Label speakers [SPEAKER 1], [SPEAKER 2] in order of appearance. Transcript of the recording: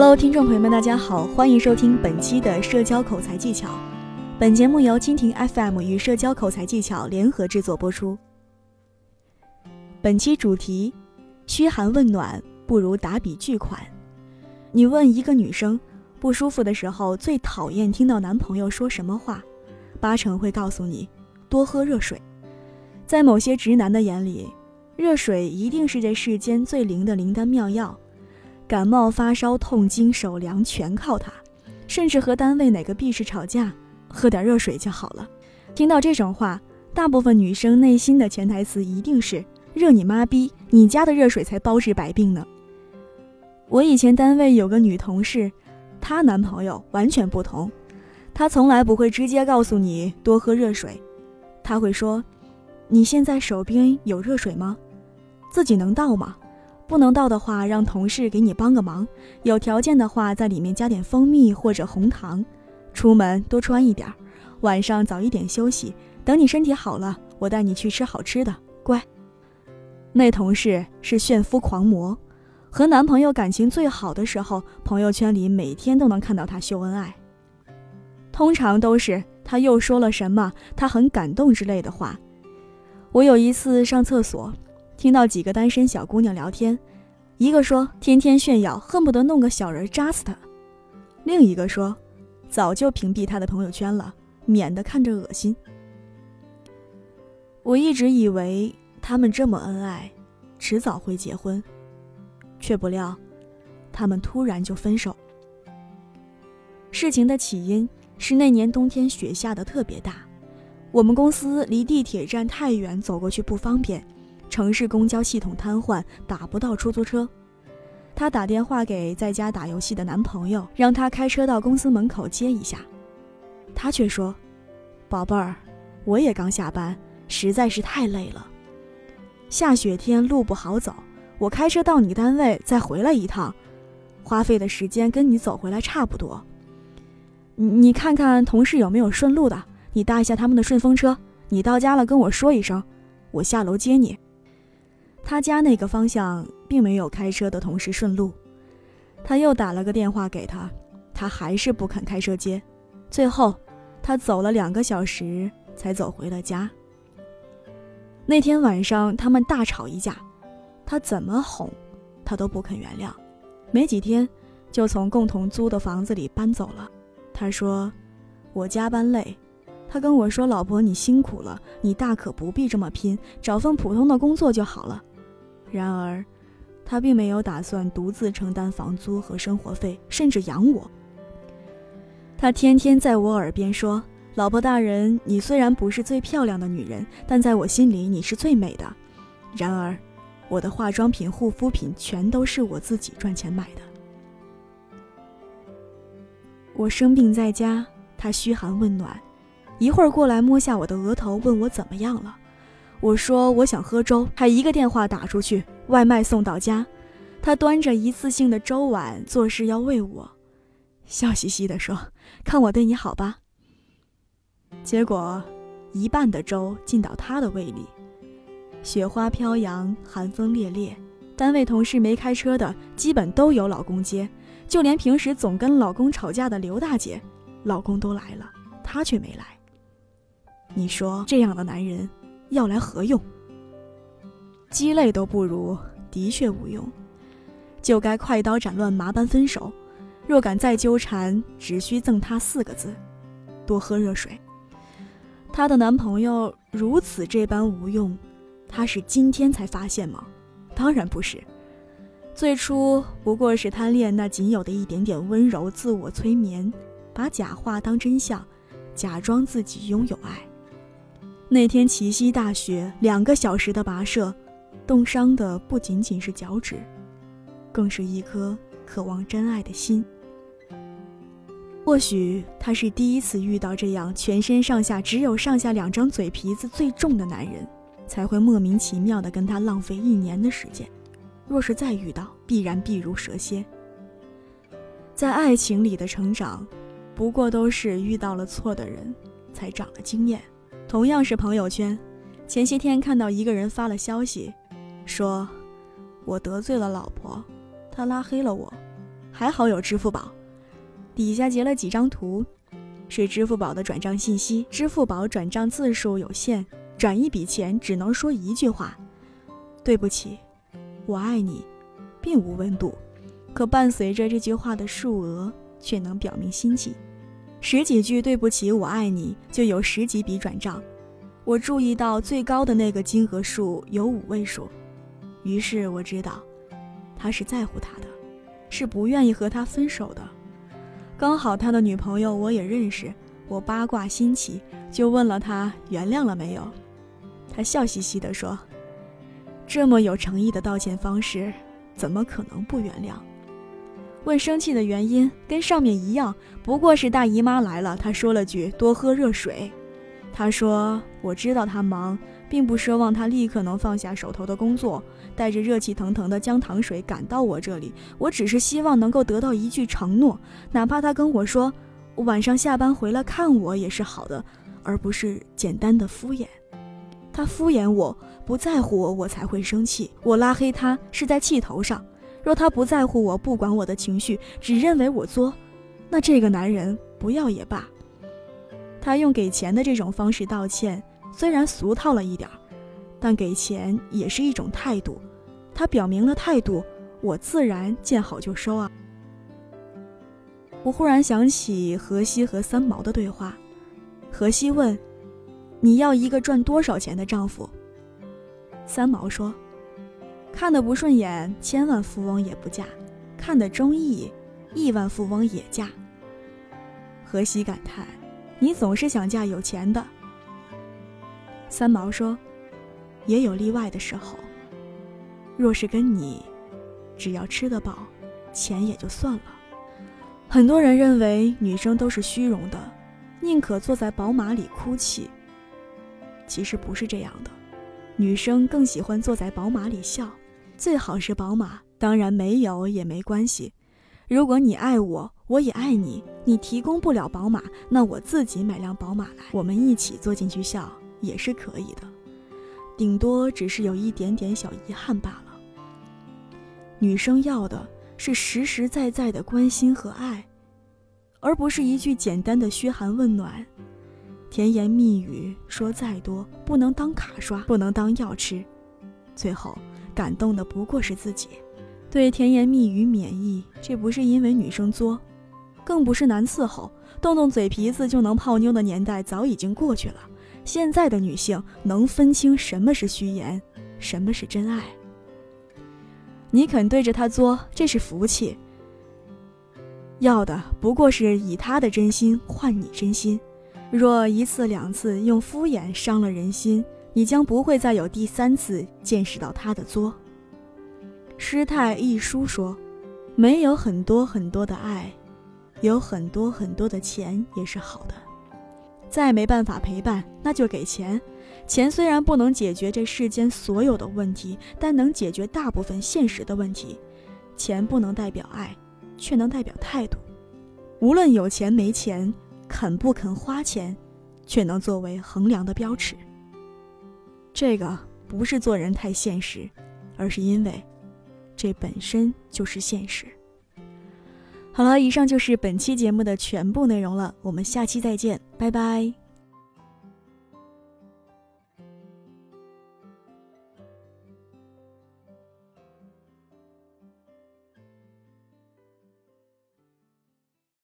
[SPEAKER 1] Hello，听众朋友们，大家好，欢迎收听本期的社交口才技巧。本节目由蜻蜓 FM 与社交口才技巧联合制作播出。本期主题：嘘寒问暖不如打笔巨款。你问一个女生不舒服的时候最讨厌听到男朋友说什么话，八成会告诉你多喝热水。在某些直男的眼里，热水一定是这世间最灵的灵丹妙药。感冒、发烧、痛经、手凉，全靠它。甚至和单位哪个秘书吵架，喝点热水就好了。听到这种话，大部分女生内心的潜台词一定是：热你妈逼！你家的热水才包治百病呢。我以前单位有个女同事，她男朋友完全不同。她从来不会直接告诉你多喝热水，他会说：“你现在手边有热水吗？自己能倒吗？”不能到的话，让同事给你帮个忙；有条件的话，在里面加点蜂蜜或者红糖。出门多穿一点，晚上早一点休息。等你身体好了，我带你去吃好吃的。乖。那同事是炫夫狂魔，和男朋友感情最好的时候，朋友圈里每天都能看到他秀恩爱。通常都是他又说了什么，他很感动之类的话。我有一次上厕所。听到几个单身小姑娘聊天，一个说天天炫耀，恨不得弄个小人扎死他；另一个说早就屏蔽他的朋友圈了，免得看着恶心。我一直以为他们这么恩爱，迟早会结婚，却不料他们突然就分手。事情的起因是那年冬天雪下的特别大，我们公司离地铁站太远，走过去不方便。城市公交系统瘫痪，打不到出租车。她打电话给在家打游戏的男朋友，让他开车到公司门口接一下。他却说：“宝贝儿，我也刚下班，实在是太累了。下雪天路不好走，我开车到你单位再回来一趟，花费的时间跟你走回来差不多。你看看同事有没有顺路的，你搭一下他们的顺风车。你到家了跟我说一声，我下楼接你。”他家那个方向并没有开车的同事顺路，他又打了个电话给他，他还是不肯开车接，最后他走了两个小时才走回了家。那天晚上他们大吵一架，他怎么哄，他都不肯原谅，没几天就从共同租的房子里搬走了。他说：“我加班累。”他跟我说：“老婆，你辛苦了，你大可不必这么拼，找份普通的工作就好了。”然而，他并没有打算独自承担房租和生活费，甚至养我。他天天在我耳边说：“老婆大人，你虽然不是最漂亮的女人，但在我心里你是最美的。”然而，我的化妆品、护肤品全都是我自己赚钱买的。我生病在家，他嘘寒问暖，一会儿过来摸下我的额头，问我怎么样了。我说我想喝粥，他一个电话打出去，外卖送到家。他端着一次性的粥碗，做事要喂我，笑嘻嘻地说：“看我对你好吧。”结果，一半的粥进到他的胃里。雪花飘扬，寒风烈烈，单位同事没开车的，基本都有老公接，就连平时总跟老公吵架的刘大姐，老公都来了，她却没来。你说这样的男人？要来何用？鸡肋都不如，的确无用，就该快刀斩乱麻般分手。若敢再纠缠，只需赠他四个字：多喝热水。她的男朋友如此这般无用，她是今天才发现吗？当然不是，最初不过是贪恋那仅有的一点点温柔，自我催眠，把假话当真相，假装自己拥有爱。那天齐溪大雪，两个小时的跋涉，冻伤的不仅仅是脚趾，更是一颗渴望真爱的心。或许他是第一次遇到这样全身上下只有上下两张嘴皮子最重的男人，才会莫名其妙的跟他浪费一年的时间。若是再遇到，必然避如蛇蝎。在爱情里的成长，不过都是遇到了错的人，才长了经验。同样是朋友圈，前些天看到一个人发了消息，说：“我得罪了老婆，她拉黑了我，还好有支付宝。底下截了几张图，是支付宝的转账信息。支付宝转账字数有限，转一笔钱只能说一句话：“对不起，我爱你”，并无温度。可伴随着这句话的数额却能表明心迹。十几句“对不起，我爱你”就有十几笔转账。我注意到最高的那个金额数有五位数，于是我知道，他是在乎他的，是不愿意和他分手的。刚好他的女朋友我也认识，我八卦新奇，就问了他原谅了没有。他笑嘻嘻地说：“这么有诚意的道歉方式，怎么可能不原谅？”问生气的原因，跟上面一样，不过是大姨妈来了。他说了句：“多喝热水。”他说：“我知道他忙，并不奢望他立刻能放下手头的工作，带着热气腾腾的姜糖水赶到我这里。我只是希望能够得到一句承诺，哪怕他跟我说晚上下班回来看我也是好的，而不是简单的敷衍。他敷衍我，不在乎我，我才会生气。我拉黑他是在气头上。若他不在乎我，不管我的情绪，只认为我作，那这个男人不要也罢。”他用给钱的这种方式道歉，虽然俗套了一点儿，但给钱也是一种态度。他表明了态度，我自然见好就收啊。我忽然想起荷西和三毛的对话，荷西问：“你要一个赚多少钱的丈夫？”三毛说：“看得不顺眼，千万富翁也不嫁；看得中意，亿万富翁也嫁。”荷西感叹。你总是想嫁有钱的。三毛说：“也有例外的时候。若是跟你，只要吃得饱，钱也就算了。”很多人认为女生都是虚荣的，宁可坐在宝马里哭泣。其实不是这样的，女生更喜欢坐在宝马里笑，最好是宝马，当然没有也没关系。如果你爱我。我也爱你，你提供不了宝马，那我自己买辆宝马来，我们一起坐进去笑也是可以的，顶多只是有一点点小遗憾罢了。女生要的是实实在在的关心和爱，而不是一句简单的嘘寒问暖，甜言蜜语说再多不能当卡刷，不能当药吃，最后感动的不过是自己。对甜言蜜语免疫，这不是因为女生作。更不是难伺候，动动嘴皮子就能泡妞的年代早已经过去了。现在的女性能分清什么是虚言，什么是真爱。你肯对着他作，这是福气。要的不过是以他的真心换你真心。若一次两次用敷衍伤了人心，你将不会再有第三次见识到他的作。师太一书说，没有很多很多的爱。有很多很多的钱也是好的，再没办法陪伴，那就给钱。钱虽然不能解决这世间所有的问题，但能解决大部分现实的问题。钱不能代表爱，却能代表态度。无论有钱没钱，肯不肯花钱，却能作为衡量的标尺。这个不是做人太现实，而是因为，这本身就是现实。好了，以上就是本期节目的全部内容了，我们下期再见，拜拜。